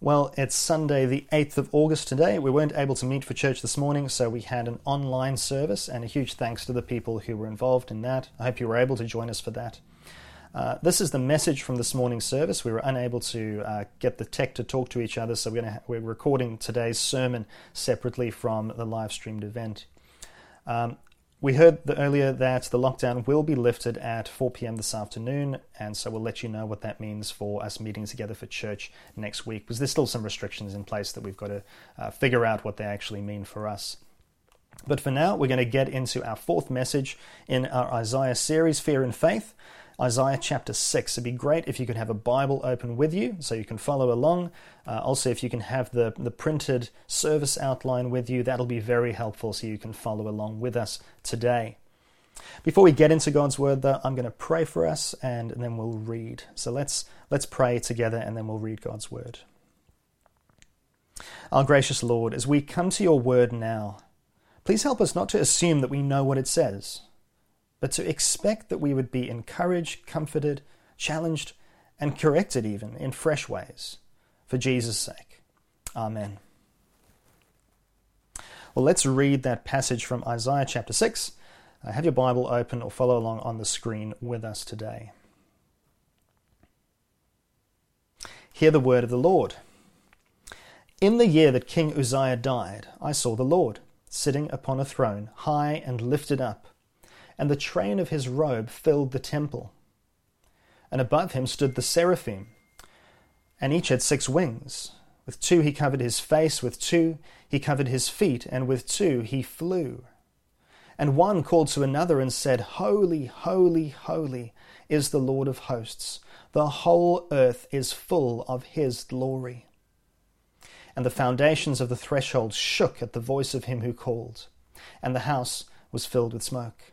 Well, it's Sunday, the 8th of August today. We weren't able to meet for church this morning, so we had an online service, and a huge thanks to the people who were involved in that. I hope you were able to join us for that. Uh, this is the message from this morning's service. We were unable to uh, get the tech to talk to each other, so we're, ha- we're recording today's sermon separately from the live streamed event. Um, we heard earlier that the lockdown will be lifted at 4 p.m. this afternoon, and so we'll let you know what that means for us meeting together for church next week, because there's still some restrictions in place that we've got to uh, figure out what they actually mean for us. But for now, we're going to get into our fourth message in our Isaiah series, Fear and Faith. Isaiah chapter 6. It'd be great if you could have a Bible open with you so you can follow along. Uh, also, if you can have the, the printed service outline with you, that'll be very helpful so you can follow along with us today. Before we get into God's word, though, I'm going to pray for us and, and then we'll read. So let's, let's pray together and then we'll read God's word. Our gracious Lord, as we come to your word now, please help us not to assume that we know what it says but to expect that we would be encouraged, comforted, challenged, and corrected even in fresh ways for Jesus' sake. Amen. Well, let's read that passage from Isaiah chapter 6. Uh, have your Bible open or follow along on the screen with us today. Hear the word of the Lord. In the year that King Uzziah died, I saw the Lord sitting upon a throne, high and lifted up and the train of his robe filled the temple. And above him stood the seraphim, and each had six wings. With two he covered his face, with two he covered his feet, and with two he flew. And one called to another and said, Holy, holy, holy is the Lord of hosts. The whole earth is full of his glory. And the foundations of the threshold shook at the voice of him who called, and the house was filled with smoke.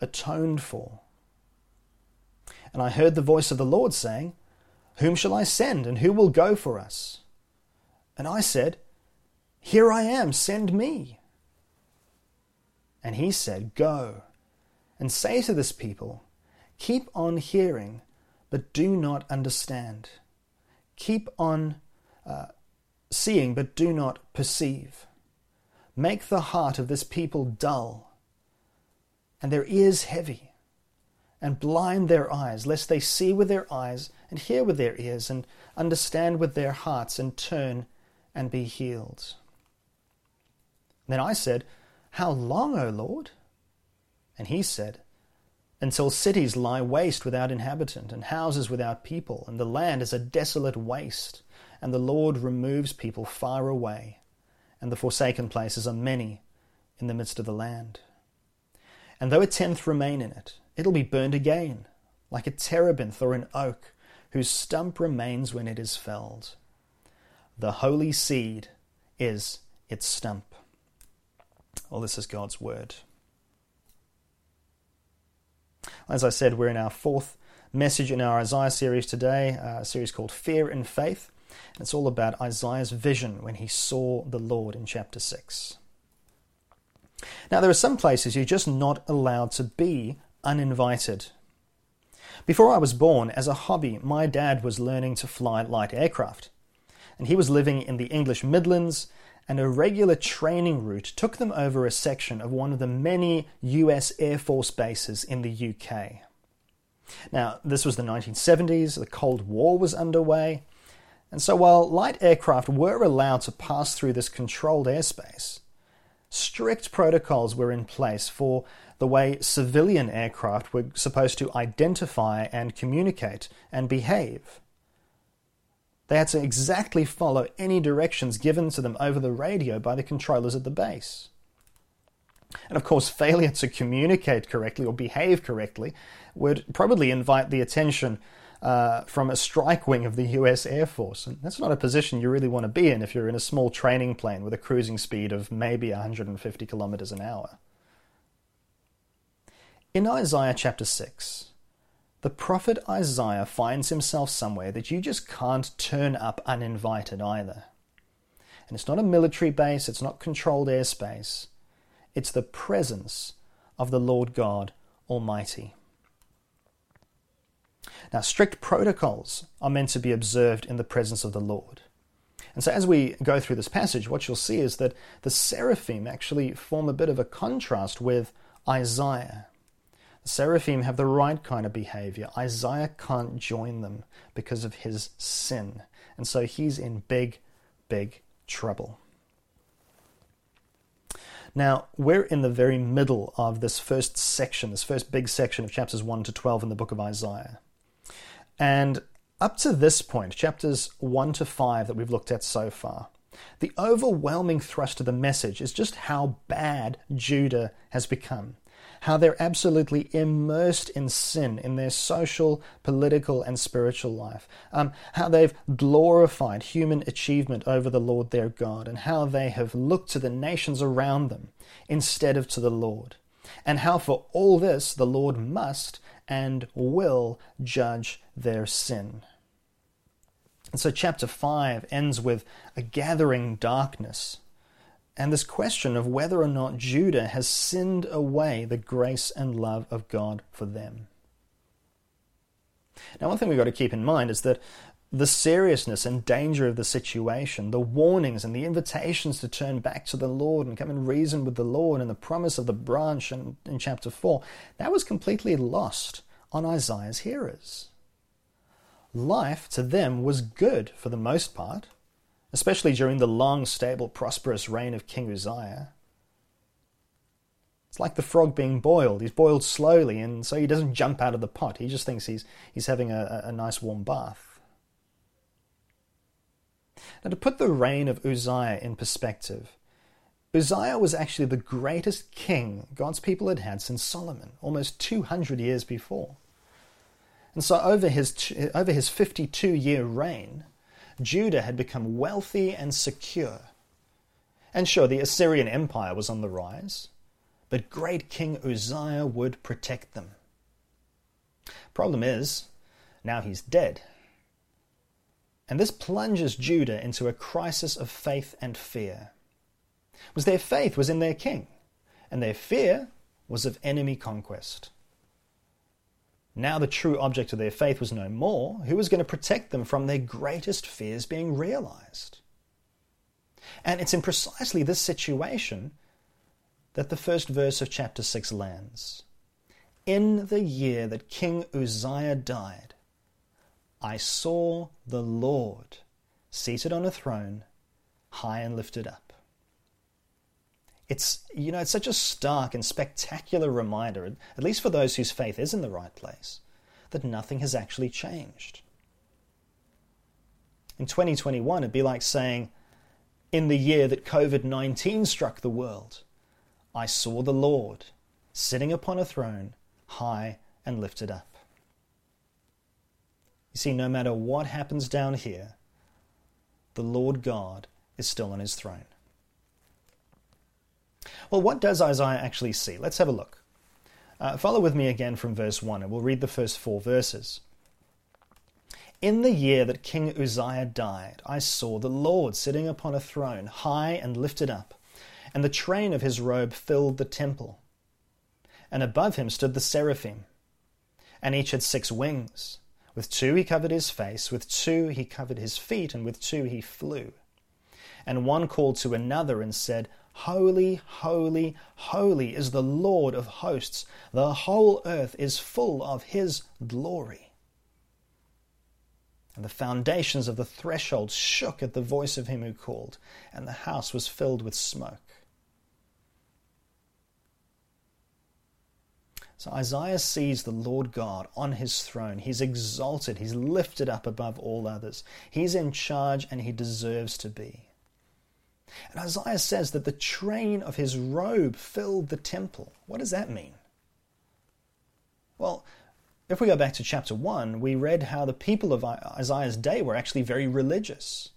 atoned for. And I heard the voice of the Lord saying, Whom shall I send, and who will go for us? And I said, Here I am, send me. And he said, Go, and say to this people, Keep on hearing, but do not understand. Keep on uh, seeing, but do not perceive. Make the heart of this people dull and their ears heavy, and blind their eyes, lest they see with their eyes, and hear with their ears, and understand with their hearts, and turn and be healed. Then I said, How long, O Lord? And he said, Until cities lie waste without inhabitant, and houses without people, and the land is a desolate waste, and the Lord removes people far away, and the forsaken places are many in the midst of the land. And though a tenth remain in it, it'll be burned again, like a terebinth or an oak, whose stump remains when it is felled. The holy seed is its stump. All this is God's word. As I said, we're in our fourth message in our Isaiah series today, uh, a series called Fear and Faith. It's all about Isaiah's vision when he saw the Lord in chapter 6. Now, there are some places you're just not allowed to be uninvited. Before I was born, as a hobby, my dad was learning to fly light aircraft. And he was living in the English Midlands, and a regular training route took them over a section of one of the many US Air Force bases in the UK. Now, this was the 1970s, the Cold War was underway, and so while light aircraft were allowed to pass through this controlled airspace, strict protocols were in place for the way civilian aircraft were supposed to identify and communicate and behave. They had to exactly follow any directions given to them over the radio by the controllers at the base. And of course, failure to communicate correctly or behave correctly would probably invite the attention uh, from a strike wing of the US Air Force. And that's not a position you really want to be in if you're in a small training plane with a cruising speed of maybe 150 kilometers an hour. In Isaiah chapter 6, the prophet Isaiah finds himself somewhere that you just can't turn up uninvited either. And it's not a military base, it's not controlled airspace, it's the presence of the Lord God Almighty. Now, strict protocols are meant to be observed in the presence of the Lord. And so, as we go through this passage, what you'll see is that the seraphim actually form a bit of a contrast with Isaiah. The seraphim have the right kind of behavior. Isaiah can't join them because of his sin. And so he's in big, big trouble. Now, we're in the very middle of this first section, this first big section of chapters 1 to 12 in the book of Isaiah. And up to this point, chapters 1 to 5 that we've looked at so far, the overwhelming thrust of the message is just how bad Judah has become. How they're absolutely immersed in sin in their social, political, and spiritual life. Um, how they've glorified human achievement over the Lord their God, and how they have looked to the nations around them instead of to the Lord. And how for all this the Lord must and will judge their sin. And so, chapter 5 ends with a gathering darkness and this question of whether or not Judah has sinned away the grace and love of God for them. Now, one thing we've got to keep in mind is that the seriousness and danger of the situation, the warnings and the invitations to turn back to the Lord and come and reason with the Lord, and the promise of the branch in, in chapter 4, that was completely lost on Isaiah's hearers. Life to them was good for the most part, especially during the long, stable, prosperous reign of King Uzziah. It's like the frog being boiled. He's boiled slowly, and so he doesn't jump out of the pot. He just thinks he's, he's having a, a nice warm bath. Now, to put the reign of Uzziah in perspective, Uzziah was actually the greatest king God's people had had since Solomon, almost 200 years before. And so, over his, over his 52 year reign, Judah had become wealthy and secure. And sure, the Assyrian Empire was on the rise, but great King Uzziah would protect them. Problem is, now he's dead and this plunges Judah into a crisis of faith and fear. Was their faith was in their king, and their fear was of enemy conquest. Now the true object of their faith was no more. Who was going to protect them from their greatest fears being realized? And it's in precisely this situation that the first verse of chapter 6 lands. In the year that King Uzziah died, I saw the Lord seated on a throne, high and lifted up. It's, you know, it's such a stark and spectacular reminder, at least for those whose faith is in the right place, that nothing has actually changed. In 2021, it'd be like saying, in the year that COVID 19 struck the world, I saw the Lord sitting upon a throne, high and lifted up. You see, no matter what happens down here, the Lord God is still on his throne. Well, what does Isaiah actually see? Let's have a look. Uh, follow with me again from verse 1, and we'll read the first four verses. In the year that King Uzziah died, I saw the Lord sitting upon a throne, high and lifted up, and the train of his robe filled the temple. And above him stood the seraphim, and each had six wings. With two he covered his face, with two he covered his feet, and with two he flew. And one called to another and said, Holy, holy, holy is the Lord of hosts. The whole earth is full of his glory. And the foundations of the threshold shook at the voice of him who called, and the house was filled with smoke. So Isaiah sees the Lord God on his throne. He's exalted, he's lifted up above all others. He's in charge and he deserves to be. And Isaiah says that the train of his robe filled the temple. What does that mean? Well, if we go back to chapter 1, we read how the people of Isaiah's day were actually very religious.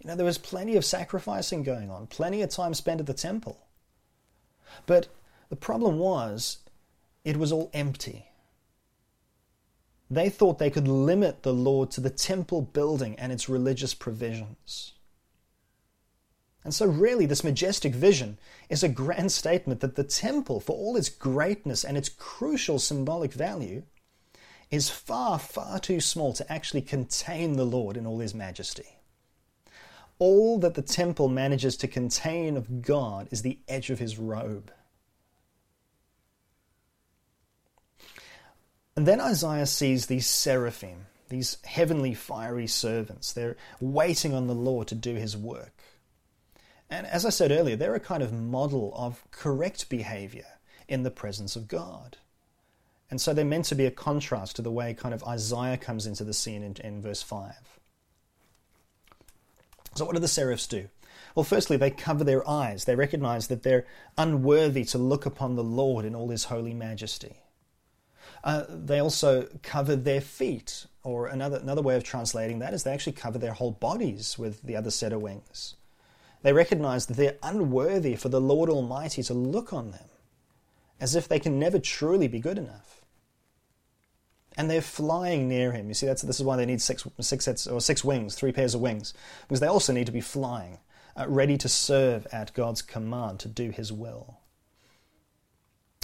You know, there was plenty of sacrificing going on, plenty of time spent at the temple. But the problem was, it was all empty. They thought they could limit the Lord to the temple building and its religious provisions. And so, really, this majestic vision is a grand statement that the temple, for all its greatness and its crucial symbolic value, is far, far too small to actually contain the Lord in all his majesty. All that the temple manages to contain of God is the edge of his robe. And then Isaiah sees these seraphim, these heavenly fiery servants. They're waiting on the Lord to do his work. And as I said earlier, they're a kind of model of correct behavior in the presence of God. And so they're meant to be a contrast to the way kind of Isaiah comes into the scene in, in verse 5. So, what do the seraphs do? Well, firstly, they cover their eyes. They recognize that they're unworthy to look upon the Lord in all his holy majesty. Uh, they also cover their feet, or another, another way of translating that is they actually cover their whole bodies with the other set of wings. They recognize that they're unworthy for the Lord Almighty to look on them, as if they can never truly be good enough. And they're flying near him. You see, that's, this is why they need six, six sets or six wings, three pairs of wings, because they also need to be flying, uh, ready to serve at God's command to do His will.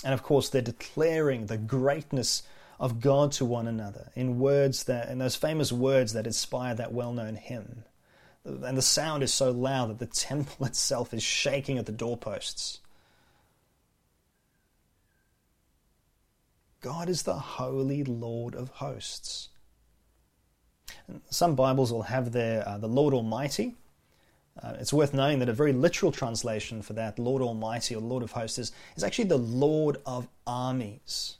And of course, they're declaring the greatness of God to one another in words that, in those famous words that inspire that well-known hymn and the sound is so loud that the temple itself is shaking at the doorposts. God is the holy Lord of hosts. Some Bibles will have there uh, the Lord Almighty. Uh, it's worth knowing that a very literal translation for that, Lord Almighty or Lord of Hosts, is, is actually the Lord of Armies.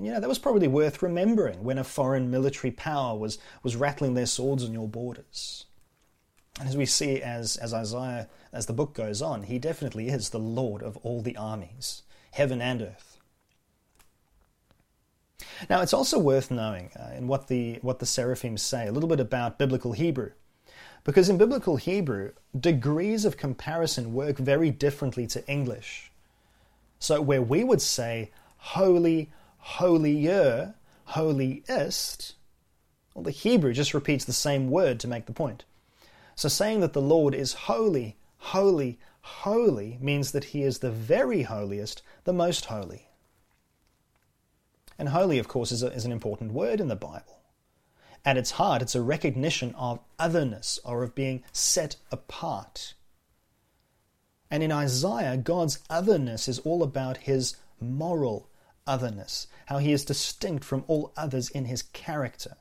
And you know, that was probably worth remembering when a foreign military power was, was rattling their swords on your borders. And as we see as, as Isaiah, as the book goes on, he definitely is the Lord of all the armies, heaven and earth. Now, it's also worth knowing uh, in what the, what the seraphim say a little bit about biblical Hebrew. Because in biblical Hebrew, degrees of comparison work very differently to English. So, where we would say, holy, holier, holiest, well, the Hebrew just repeats the same word to make the point. So saying that the Lord is holy, holy, holy means that he is the very holiest, the most holy. And holy, of course, is, a, is an important word in the Bible. At its heart, it's a recognition of otherness or of being set apart. And in Isaiah, God's otherness is all about his moral otherness, how he is distinct from all others in his character.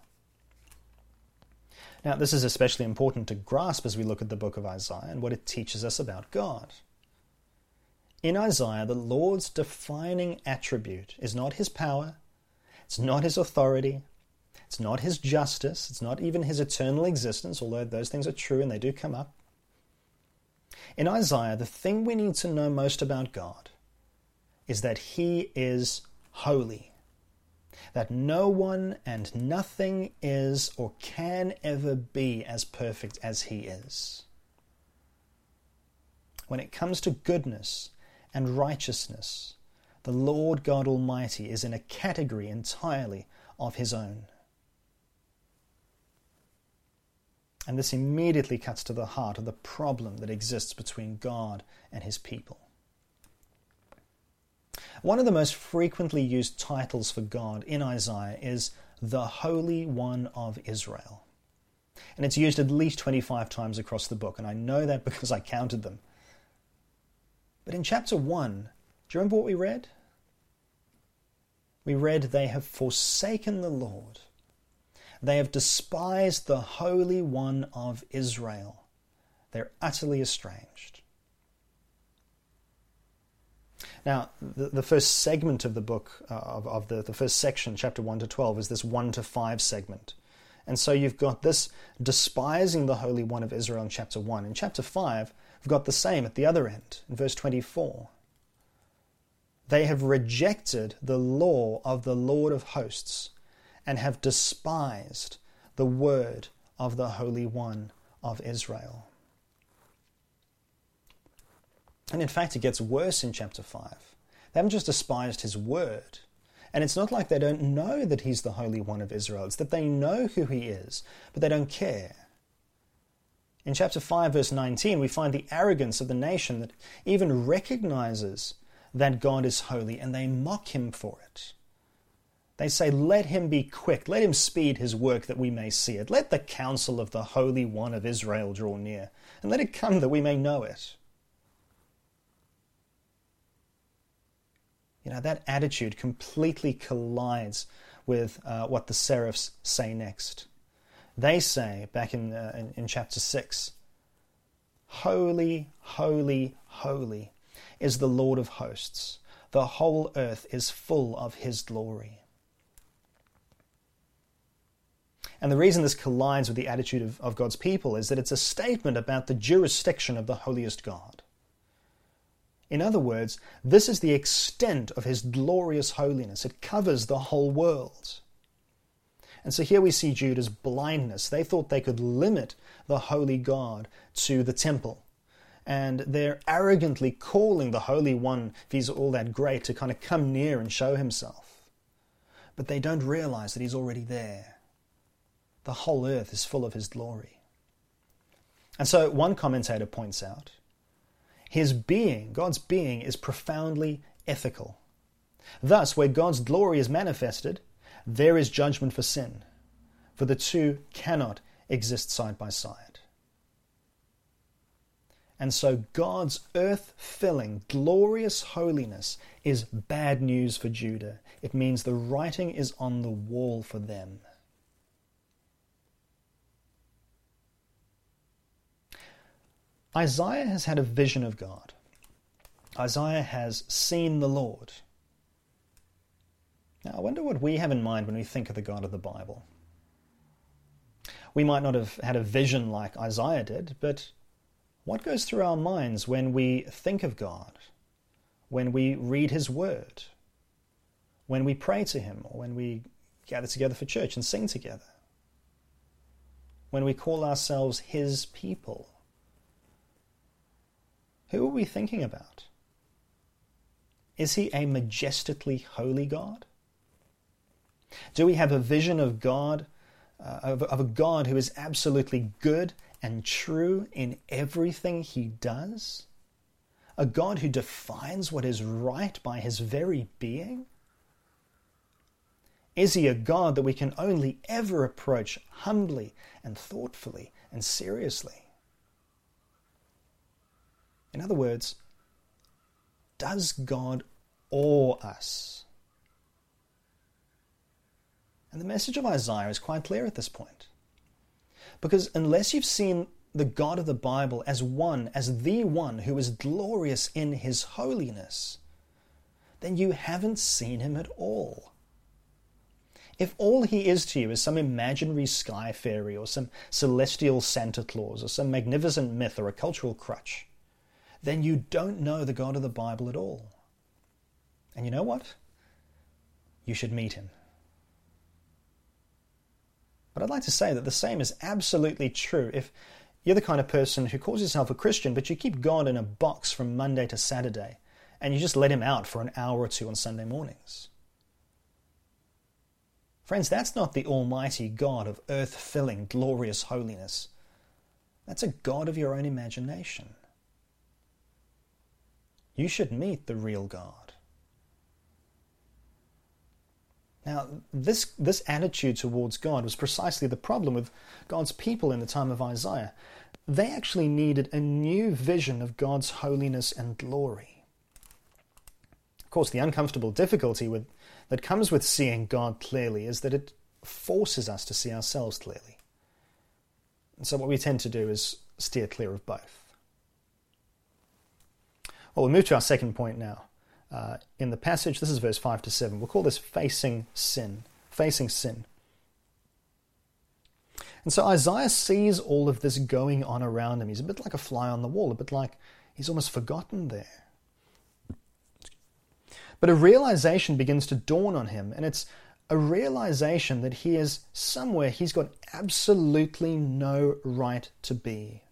Now, this is especially important to grasp as we look at the book of Isaiah and what it teaches us about God. In Isaiah, the Lord's defining attribute is not his power, it's not his authority, it's not his justice, it's not even his eternal existence, although those things are true and they do come up. In Isaiah, the thing we need to know most about God is that he is holy. That no one and nothing is or can ever be as perfect as He is. When it comes to goodness and righteousness, the Lord God Almighty is in a category entirely of His own. And this immediately cuts to the heart of the problem that exists between God and His people. One of the most frequently used titles for God in Isaiah is the Holy One of Israel. And it's used at least 25 times across the book, and I know that because I counted them. But in chapter 1, do you remember what we read? We read, They have forsaken the Lord. They have despised the Holy One of Israel. They're utterly estranged. Now, the, the first segment of the book, uh, of, of the, the first section, chapter 1 to 12, is this 1 to 5 segment. And so you've got this despising the Holy One of Israel in chapter 1. In chapter 5, we've got the same at the other end, in verse 24. They have rejected the law of the Lord of hosts and have despised the word of the Holy One of Israel. And in fact, it gets worse in chapter 5. They haven't just despised his word. And it's not like they don't know that he's the Holy One of Israel. It's that they know who he is, but they don't care. In chapter 5, verse 19, we find the arrogance of the nation that even recognizes that God is holy and they mock him for it. They say, Let him be quick, let him speed his work that we may see it. Let the counsel of the Holy One of Israel draw near, and let it come that we may know it. You know, that attitude completely collides with uh, what the seraphs say next. They say, back in, uh, in, in chapter 6, Holy, holy, holy is the Lord of hosts. The whole earth is full of his glory. And the reason this collides with the attitude of, of God's people is that it's a statement about the jurisdiction of the holiest God. In other words, this is the extent of his glorious holiness. It covers the whole world. And so here we see Judah's blindness. They thought they could limit the holy God to the temple. And they're arrogantly calling the Holy One, if he's all that great, to kind of come near and show himself. But they don't realize that he's already there. The whole earth is full of his glory. And so one commentator points out his being, God's being, is profoundly ethical. Thus, where God's glory is manifested, there is judgment for sin, for the two cannot exist side by side. And so, God's earth filling, glorious holiness is bad news for Judah. It means the writing is on the wall for them. Isaiah has had a vision of God. Isaiah has seen the Lord. Now, I wonder what we have in mind when we think of the God of the Bible. We might not have had a vision like Isaiah did, but what goes through our minds when we think of God, when we read His Word, when we pray to Him, or when we gather together for church and sing together, when we call ourselves His people? Who are we thinking about? Is he a majestically holy God? Do we have a vision of God, uh, of, of a God who is absolutely good and true in everything he does? A God who defines what is right by his very being? Is he a God that we can only ever approach humbly and thoughtfully and seriously? In other words, does God awe us? And the message of Isaiah is quite clear at this point. Because unless you've seen the God of the Bible as one, as the one who is glorious in his holiness, then you haven't seen him at all. If all he is to you is some imaginary sky fairy or some celestial Santa Claus or some magnificent myth or a cultural crutch, then you don't know the God of the Bible at all. And you know what? You should meet him. But I'd like to say that the same is absolutely true if you're the kind of person who calls yourself a Christian, but you keep God in a box from Monday to Saturday, and you just let him out for an hour or two on Sunday mornings. Friends, that's not the Almighty God of earth filling, glorious holiness. That's a God of your own imagination. You should meet the real God. Now, this, this attitude towards God was precisely the problem with God's people in the time of Isaiah. They actually needed a new vision of God's holiness and glory. Of course, the uncomfortable difficulty with, that comes with seeing God clearly is that it forces us to see ourselves clearly. And so, what we tend to do is steer clear of both. Well, we'll move to our second point now. Uh, in the passage, this is verse 5 to 7. We'll call this facing sin. Facing sin. And so Isaiah sees all of this going on around him. He's a bit like a fly on the wall, a bit like he's almost forgotten there. But a realization begins to dawn on him, and it's a realization that he is somewhere he's got absolutely no right to be.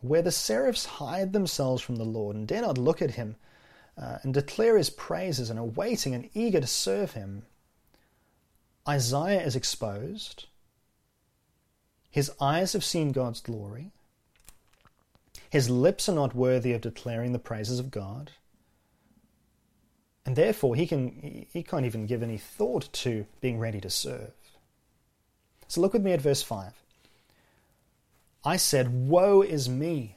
Where the seraphs hide themselves from the Lord and dare not look at him uh, and declare his praises and are waiting and eager to serve him, Isaiah is exposed. His eyes have seen God's glory. His lips are not worthy of declaring the praises of God. And therefore, he, can, he can't even give any thought to being ready to serve. So look with me at verse 5. I said, Woe is me,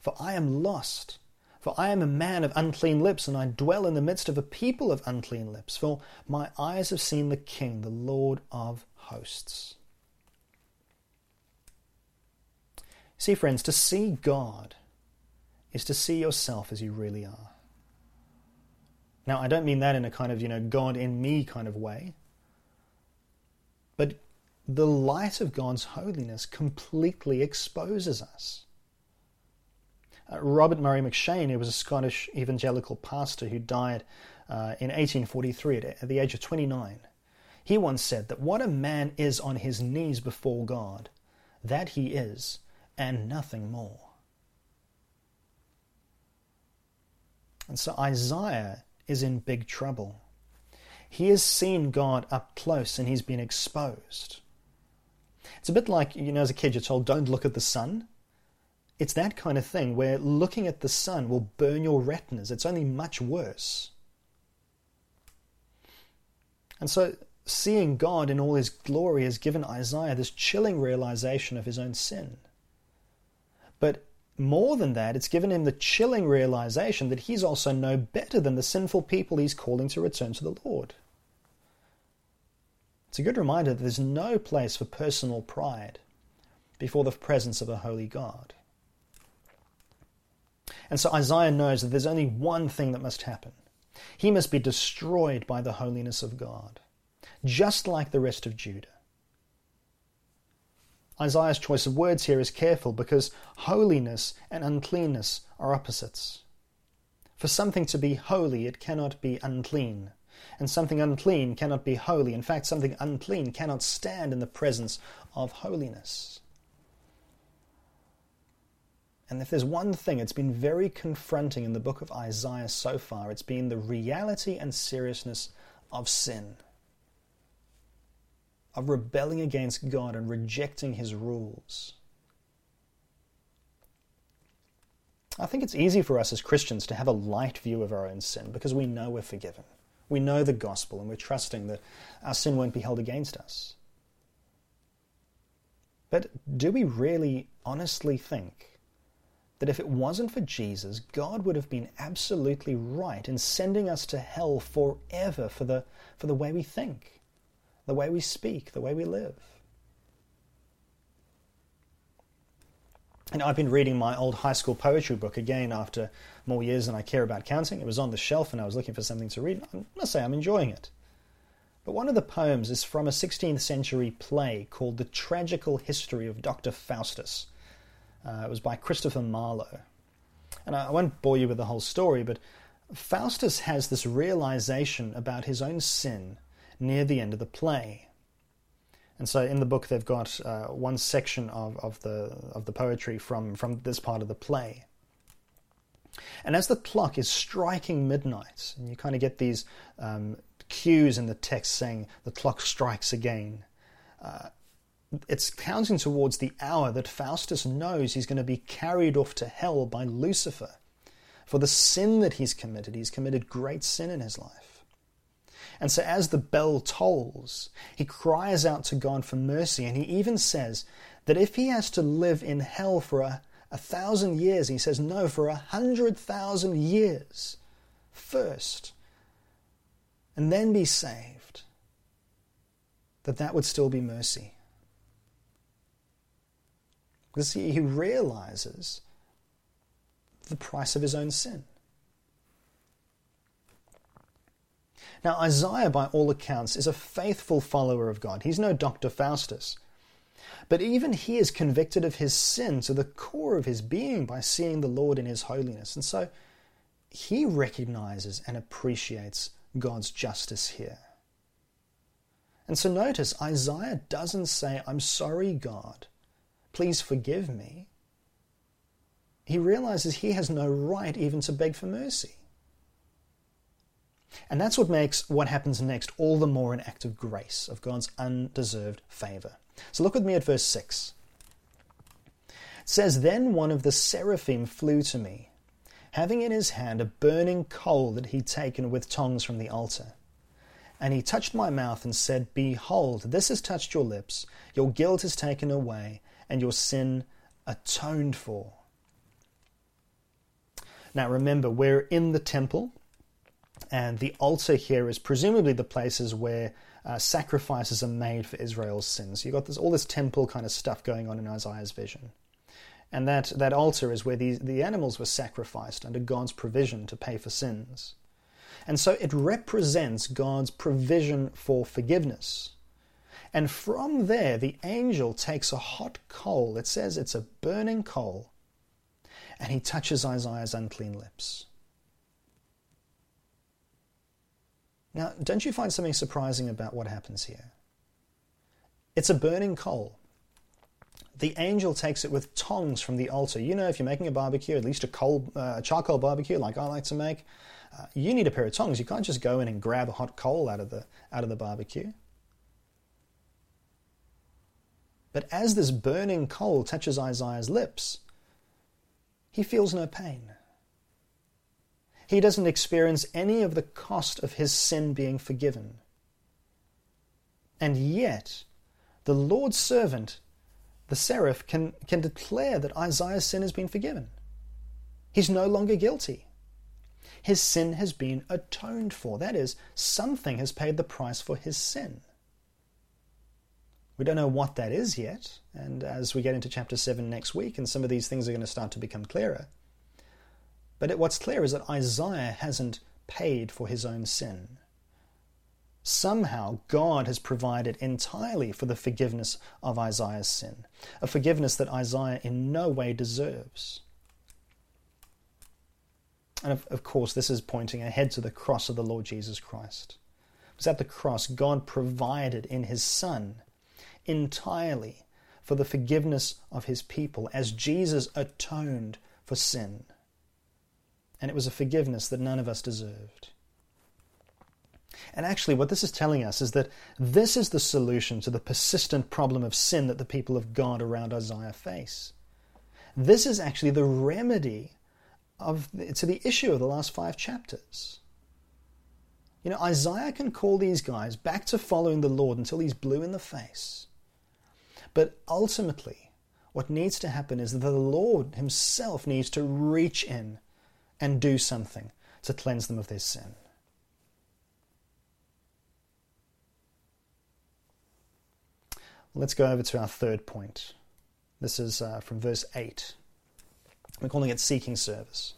for I am lost. For I am a man of unclean lips, and I dwell in the midst of a people of unclean lips. For my eyes have seen the King, the Lord of hosts. See, friends, to see God is to see yourself as you really are. Now, I don't mean that in a kind of, you know, God in me kind of way. But the light of God's holiness completely exposes us. Uh, Robert Murray M'Cheyne, who was a Scottish evangelical pastor who died uh, in 1843 at, at the age of 29, he once said that what a man is on his knees before God, that he is and nothing more. And so Isaiah is in big trouble. He has seen God up close and he's been exposed. It's a bit like, you know, as a kid, you're told, don't look at the sun. It's that kind of thing where looking at the sun will burn your retinas. It's only much worse. And so, seeing God in all his glory has given Isaiah this chilling realization of his own sin. But more than that, it's given him the chilling realization that he's also no better than the sinful people he's calling to return to the Lord. It's a good reminder that there's no place for personal pride before the presence of a holy God. And so Isaiah knows that there's only one thing that must happen. He must be destroyed by the holiness of God, just like the rest of Judah. Isaiah's choice of words here is careful because holiness and uncleanness are opposites. For something to be holy, it cannot be unclean. And something unclean cannot be holy. In fact, something unclean cannot stand in the presence of holiness. And if there's one thing it's been very confronting in the book of Isaiah so far, it's been the reality and seriousness of sin of rebelling against God and rejecting His rules. I think it's easy for us as Christians to have a light view of our own sin because we know we're forgiven. We know the gospel and we're trusting that our sin won't be held against us. But do we really honestly think that if it wasn't for Jesus, God would have been absolutely right in sending us to hell forever for the, for the way we think? the way we speak, the way we live. And I've been reading my old high school poetry book again after more years than I care about counting. It was on the shelf and I was looking for something to read. I must say, I'm enjoying it. But one of the poems is from a 16th century play called The Tragical History of Dr. Faustus. Uh, it was by Christopher Marlowe. And I won't bore you with the whole story, but Faustus has this realization about his own sin near the end of the play. And so in the book, they've got uh, one section of, of, the, of the poetry from, from this part of the play. And as the clock is striking midnight, and you kind of get these um, cues in the text saying the clock strikes again, uh, it's counting towards the hour that Faustus knows he's going to be carried off to hell by Lucifer for the sin that he's committed. He's committed great sin in his life. And so, as the bell tolls, he cries out to God for mercy. And he even says that if he has to live in hell for a, a thousand years, he says, no, for a hundred thousand years first, and then be saved, that that would still be mercy. Because he realizes the price of his own sin. Now, Isaiah, by all accounts, is a faithful follower of God. He's no Dr. Faustus. But even he is convicted of his sin to the core of his being by seeing the Lord in his holiness. And so he recognizes and appreciates God's justice here. And so notice, Isaiah doesn't say, I'm sorry, God, please forgive me. He realizes he has no right even to beg for mercy. And that's what makes what happens next all the more an act of grace, of God's undeserved favor. So look with me at verse 6. It says, Then one of the seraphim flew to me, having in his hand a burning coal that he'd taken with tongs from the altar. And he touched my mouth and said, Behold, this has touched your lips, your guilt is taken away, and your sin atoned for. Now remember, we're in the temple, and the altar here is presumably the places where uh, sacrifices are made for Israel's sins. You've got this, all this temple kind of stuff going on in Isaiah's vision. And that, that altar is where these, the animals were sacrificed under God's provision to pay for sins. And so it represents God's provision for forgiveness. And from there, the angel takes a hot coal, it says it's a burning coal, and he touches Isaiah's unclean lips. Now, don't you find something surprising about what happens here? It's a burning coal. The angel takes it with tongs from the altar. You know, if you're making a barbecue, at least a coal, uh, charcoal barbecue, like I like to make, uh, you need a pair of tongs. You can't just go in and grab a hot coal out of the out of the barbecue. But as this burning coal touches Isaiah's lips, he feels no pain. He doesn't experience any of the cost of his sin being forgiven. And yet, the Lord's servant, the seraph, can, can declare that Isaiah's sin has been forgiven. He's no longer guilty. His sin has been atoned for. That is, something has paid the price for his sin. We don't know what that is yet, and as we get into chapter 7 next week, and some of these things are going to start to become clearer, but what's clear is that Isaiah hasn't paid for his own sin. Somehow, God has provided entirely for the forgiveness of Isaiah's sin, a forgiveness that Isaiah in no way deserves. And of, of, course, this is pointing ahead to the cross of the Lord Jesus Christ. Because at the cross, God provided in his Son entirely for the forgiveness of his people as Jesus atoned for sin and it was a forgiveness that none of us deserved. And actually, what this is telling us is that this is the solution to the persistent problem of sin that the people of God around Isaiah face. This is actually the remedy of to the issue of the last five chapters. You know, Isaiah can call these guys back to following the Lord until he's blue in the face. But ultimately, what needs to happen is that the Lord himself needs to reach in and do something to cleanse them of their sin. Let's go over to our third point. This is uh, from verse 8. We're calling it seeking service.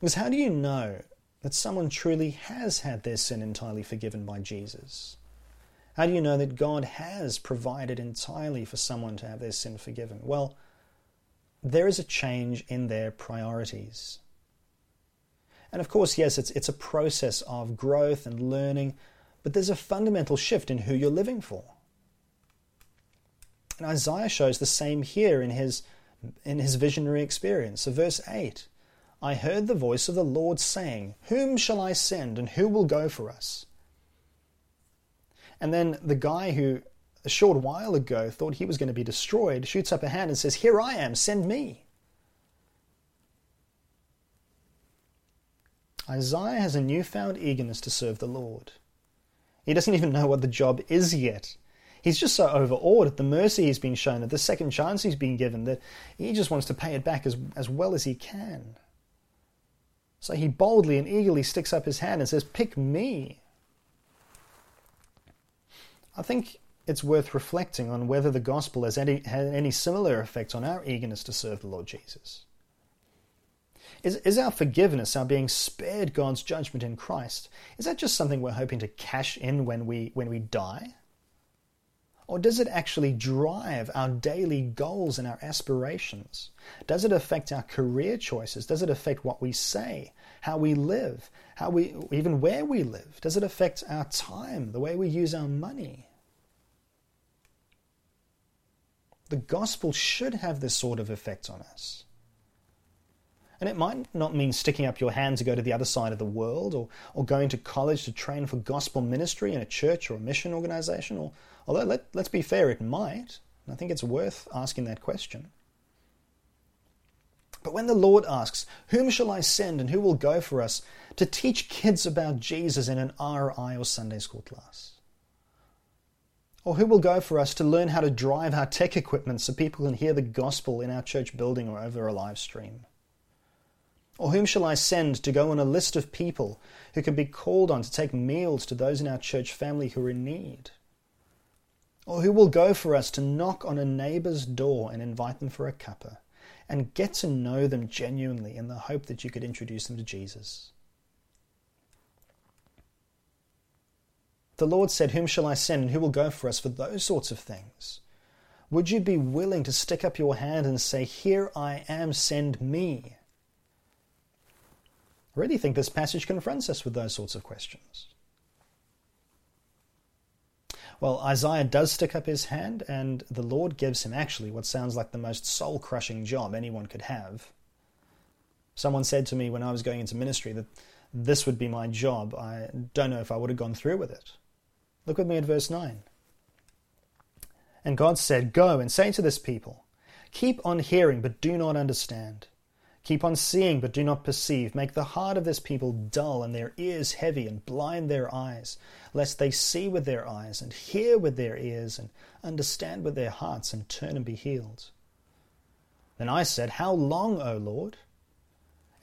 Because how do you know that someone truly has had their sin entirely forgiven by Jesus? How do you know that God has provided entirely for someone to have their sin forgiven? Well, there is a change in their priorities. And of course, yes, it's, it's a process of growth and learning, but there's a fundamental shift in who you're living for. And Isaiah shows the same here in his, in his visionary experience. So, verse 8 I heard the voice of the Lord saying, Whom shall I send, and who will go for us? And then the guy who a short while ago thought he was going to be destroyed, shoots up a hand and says, Here I am, send me. Isaiah has a newfound eagerness to serve the Lord. He doesn't even know what the job is yet. He's just so overawed at the mercy he's been shown, at the second chance he's been given, that he just wants to pay it back as, as well as he can. So he boldly and eagerly sticks up his hand and says, Pick me. I think it's worth reflecting on whether the gospel has any, had any similar effect on our eagerness to serve the Lord Jesus. Is, is our forgiveness, our being spared God's judgment in Christ, is that just something we're hoping to cash in when we, when we die? Or does it actually drive our daily goals and our aspirations? Does it affect our career choices? Does it affect what we say, how we live, how we even where we live? Does it affect our time, the way we use our money? The gospel should have this sort of effect on us. And it might not mean sticking up your hand to go to the other side of the world or, or going to college to train for gospel ministry in a church or a mission organization. Or, although, let, let's be fair, it might. I think it's worth asking that question. But when the Lord asks, Whom shall I send and who will go for us to teach kids about Jesus in an RI or Sunday school class? Or who will go for us to learn how to drive our tech equipment so people can hear the gospel in our church building or over a live stream? Or whom shall I send to go on a list of people who can be called on to take meals to those in our church family who are in need? Or who will go for us to knock on a neighbour's door and invite them for a cuppa and get to know them genuinely in the hope that you could introduce them to Jesus? The Lord said, Whom shall I send and who will go for us for those sorts of things? Would you be willing to stick up your hand and say, Here I am, send me? I really think this passage confronts us with those sorts of questions. Well, Isaiah does stick up his hand, and the Lord gives him actually what sounds like the most soul crushing job anyone could have. Someone said to me when I was going into ministry that this would be my job. I don't know if I would have gone through with it. Look with me at verse 9. And God said, Go and say to this people, Keep on hearing, but do not understand. Keep on seeing, but do not perceive. Make the heart of this people dull, and their ears heavy, and blind their eyes, lest they see with their eyes, and hear with their ears, and understand with their hearts, and turn and be healed. Then I said, How long, O Lord?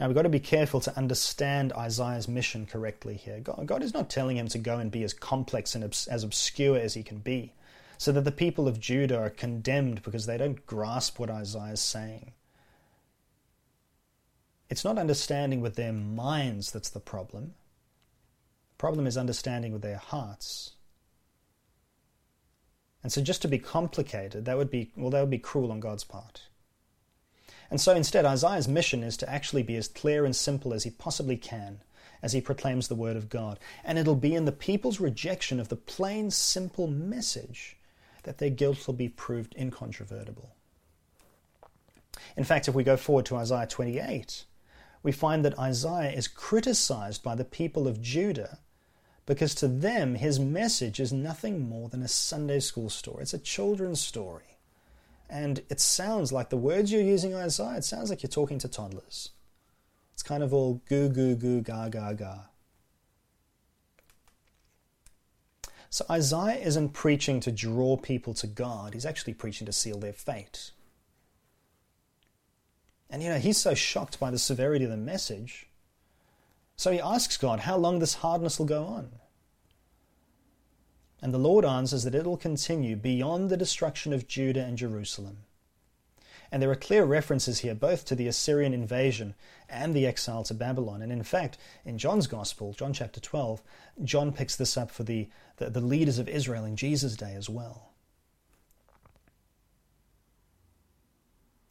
Now we've got to be careful to understand Isaiah's mission correctly here. God, God is not telling him to go and be as complex and as obscure as he can be, so that the people of Judah are condemned because they don't grasp what Isaiah is saying. It's not understanding with their minds that's the problem. The problem is understanding with their hearts. And so just to be complicated, that would be well, that would be cruel on God's part. And so instead, Isaiah's mission is to actually be as clear and simple as he possibly can as he proclaims the word of God. And it'll be in the people's rejection of the plain, simple message that their guilt will be proved incontrovertible. In fact, if we go forward to Isaiah 28, we find that Isaiah is criticized by the people of Judah because to them his message is nothing more than a Sunday school story. It's a children's story. And it sounds like the words you're using, Isaiah, it sounds like you're talking to toddlers. It's kind of all goo, goo, goo, ga, ga, ga. So Isaiah isn't preaching to draw people to God, he's actually preaching to seal their fate. And you know, he's so shocked by the severity of the message. So he asks God how long this hardness will go on. And the Lord answers that it will continue beyond the destruction of Judah and Jerusalem. And there are clear references here both to the Assyrian invasion and the exile to Babylon. And in fact, in John's Gospel, John chapter 12, John picks this up for the, the, the leaders of Israel in Jesus' day as well.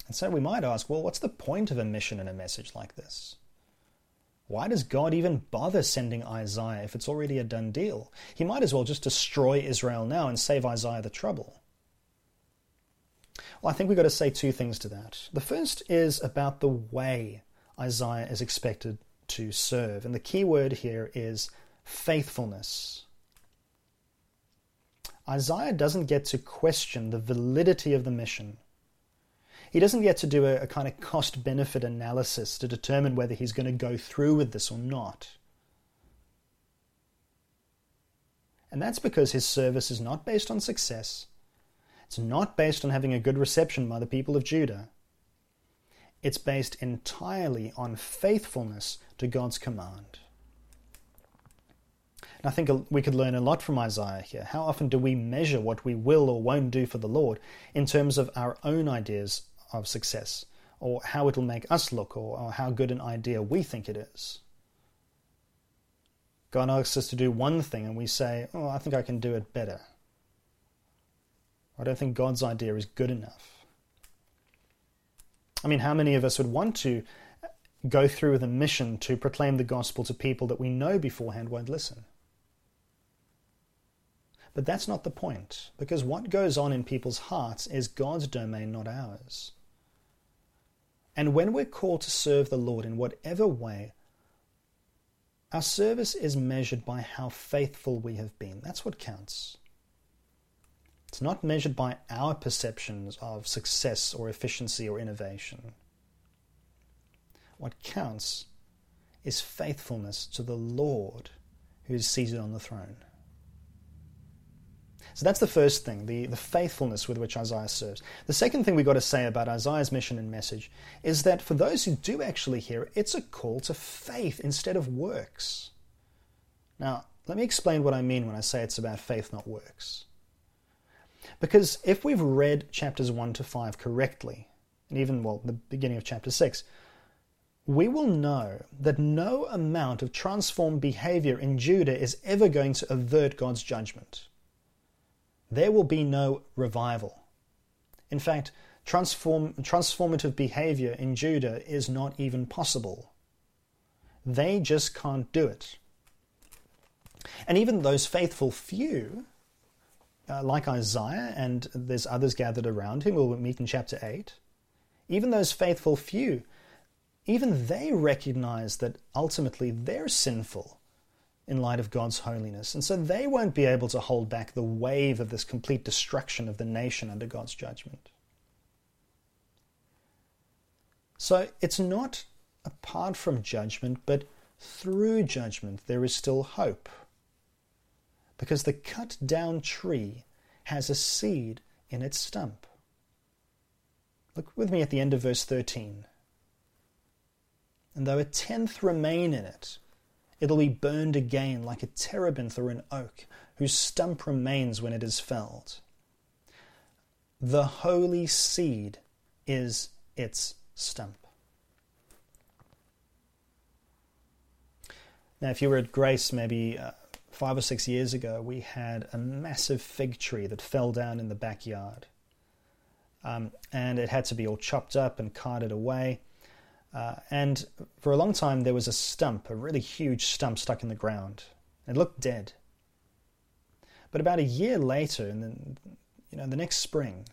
And so we might ask, well, what's the point of a mission and a message like this? Why does God even bother sending Isaiah if it's already a done deal? He might as well just destroy Israel now and save Isaiah the trouble. Well, I think we've got to say two things to that. The first is about the way Isaiah is expected to serve. And the key word here is faithfulness. Isaiah doesn't get to question the validity of the mission he doesn't get to do a, a kind of cost benefit analysis to determine whether he's going to go through with this or not. And that's because his service is not based on success, It's not based on having a good reception by the people of Judah. It's based entirely on faithfulness to God's command. And I think we could learn a lot from Isaiah here. How often do we measure what we will or won't do for the Lord in terms of our own ideas of success, or how it'll make us look, or, or how good an idea we think it is? God asks us to do one thing, and we say, Oh, I think I can do it better. I don't think God's idea is good enough. I mean, how many of us would want to go through with a mission to proclaim the gospel to people that we know beforehand won't listen? But that's not the point, because what goes on in people's hearts is God's domain, not ours. And when we're called to serve the Lord in whatever way, our service is measured by how faithful we have been. That's what counts. It's not measured by our perceptions of success or efficiency or innovation. What counts is faithfulness to the Lord who is seated on the throne. So that's the first thing, the, the faithfulness with which Isaiah serves. The second thing we've got to say about Isaiah's mission and message is that for those who do actually hear it, it's a call to faith instead of works. Now, let me explain what I mean when I say it's about faith, not works. Because if we've read chapters 1 to 5 correctly, and even, well, the beginning of chapter 6, we will know that no amount of transformed behavior in Judah is ever going to avert God's judgment there will be no revival. In fact, transform, transformative behavior in Judah is not even possible. They just can't do it. And even those faithful few, uh, like Isaiah, and there's others gathered around him, we'll meet in chapter 8, even those faithful few, even they recognize that ultimately they're sinful in light of God's holiness. And so they won't be able to hold back the wave of this complete destruction of the nation under God's judgment. So it's not apart from judgment, but through judgment there is still hope. Because the cut down tree has a seed in its stump. Look with me at the end of verse 13. And though a tenth remain in it, It'll be burned again like a terebinth or an oak, whose stump remains when it is felled. The holy seed is its stump. Now, if you were at Grace maybe uh, five or six years ago, we had a massive fig tree that fell down in the backyard. Um, and it had to be all chopped up and carted away. Uh, and for a long time, there was a stump, a really huge stump stuck in the ground. It looked dead. But about a year later, in you know, the next spring,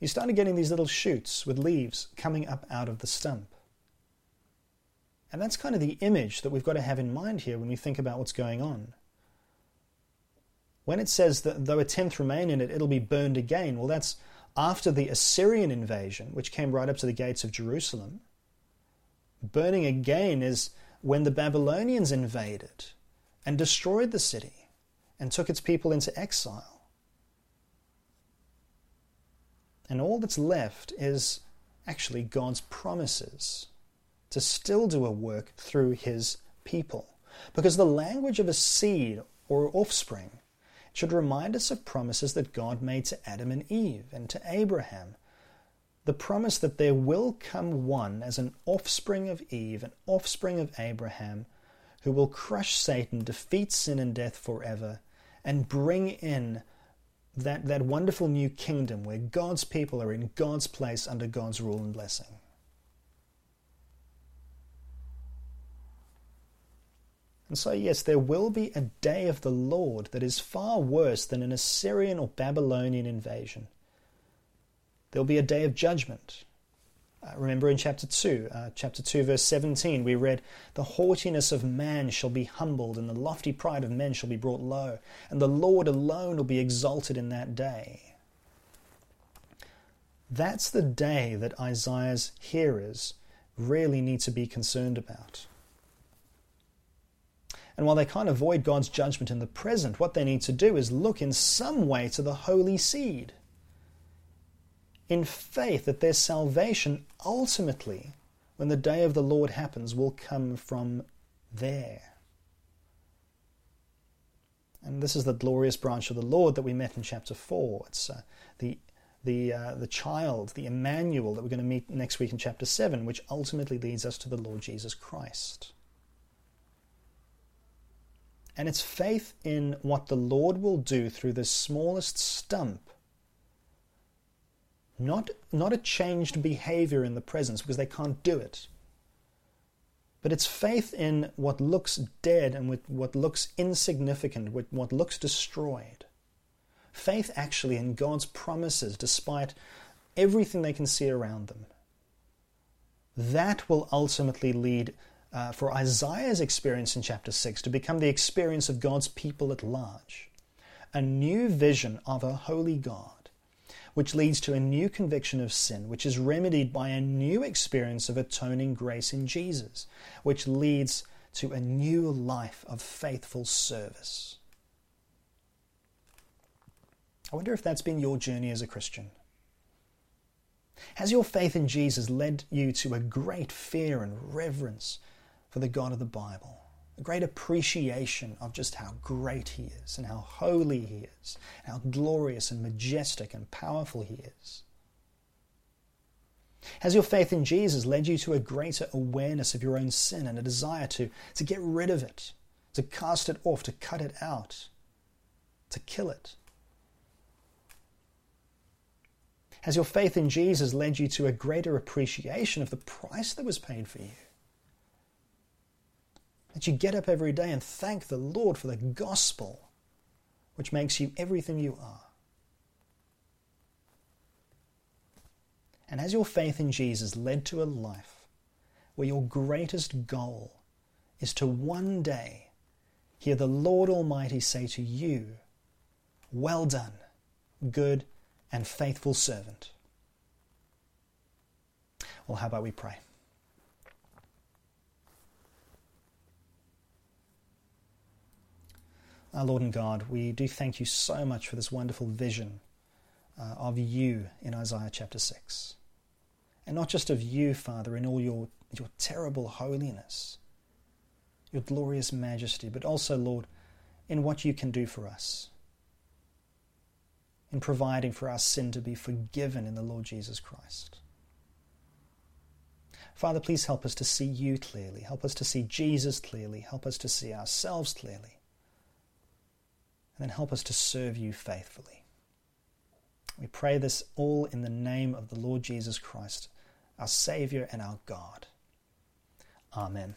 you started getting these little shoots with leaves coming up out of the stump. And that's kind of the image that we've got to have in mind here when we think about what's going on. When it says that though a tenth remain in it, it'll be burned again, well, that's after the Assyrian invasion, which came right up to the gates of Jerusalem. Burning again is when the Babylonians invaded and destroyed the city and took its people into exile. And all that's left is actually God's promises to still do a work through his people. Because the language of a seed or offspring should remind us of promises that God made to Adam and Eve and to Abraham the promise that there will come one as an offspring of Eve, an offspring of Abraham, who will crush Satan, defeat sin and death forever, and bring in that, that wonderful new kingdom where God's people are in God's place under God's rule and blessing. And so, yes, there will be a day of the Lord that is far worse than an Assyrian or Babylonian invasion. There'll be a day of judgment. Uh, remember in chapter 2, uh, chapter 2, verse 17, we read, The haughtiness of man shall be humbled, and the lofty pride of men shall be brought low, and the Lord alone will be exalted in that day. That's the day that Isaiah's hearers really need to be concerned about. And while they can't avoid God's judgment in the present, what they need to do is look in some way to the holy seed in faith that their salvation ultimately, when the day of the Lord happens, will come from there. And this is the glorious branch of the Lord that we met in chapter 4. It's uh, the, the, uh, the child, the Emmanuel, that we're going to meet next week in chapter 7, which ultimately leads us to the Lord Jesus Christ. And it's faith in what the Lord will do through the smallest stump. Not, not a changed behavior in the presence, because they can't do it. But it's faith in what looks dead and with what looks insignificant, with what looks destroyed. Faith actually in God's promises, despite everything they can see around them. That will ultimately lead uh, for Isaiah's experience in chapter 6 to become the experience of God's people at large. A new vision of a holy God, which leads to a new conviction of sin, which is remedied by a new experience of atoning grace in Jesus, which leads to a new life of faithful service. I wonder if that's been your journey as a Christian. Has your faith in Jesus led you to a great fear and reverence for the God of the Bible, a great appreciation of just how great He is and how holy He is, how glorious and majestic and powerful He is. Has your faith in Jesus led you to a greater awareness of your own sin and a desire to, to get rid of it, to cast it off, to cut it out, to kill it? Has your faith in Jesus led you to a greater appreciation of the price that was paid for you? That you get up every day and thank the Lord for the gospel, which makes you everything you are. And has your faith in Jesus led to a life where your greatest goal is to one day hear the Lord Almighty say to you, Well done, good and faithful servant? Well, how about we pray? Our Lord and God, we do thank you so much for this wonderful vision uh, of you in Isaiah chapter 6. And not just of you, Father, in all your, your terrible holiness, your glorious majesty, but also, Lord, in what you can do for us, in providing for our sin to be forgiven in the Lord Jesus Christ. Father, please help us to see you clearly. Help us to see Jesus clearly. Help us to see ourselves clearly and then help us to serve you faithfully. We pray this all in the name of the Lord Jesus Christ, our Saviour and our God. Amen.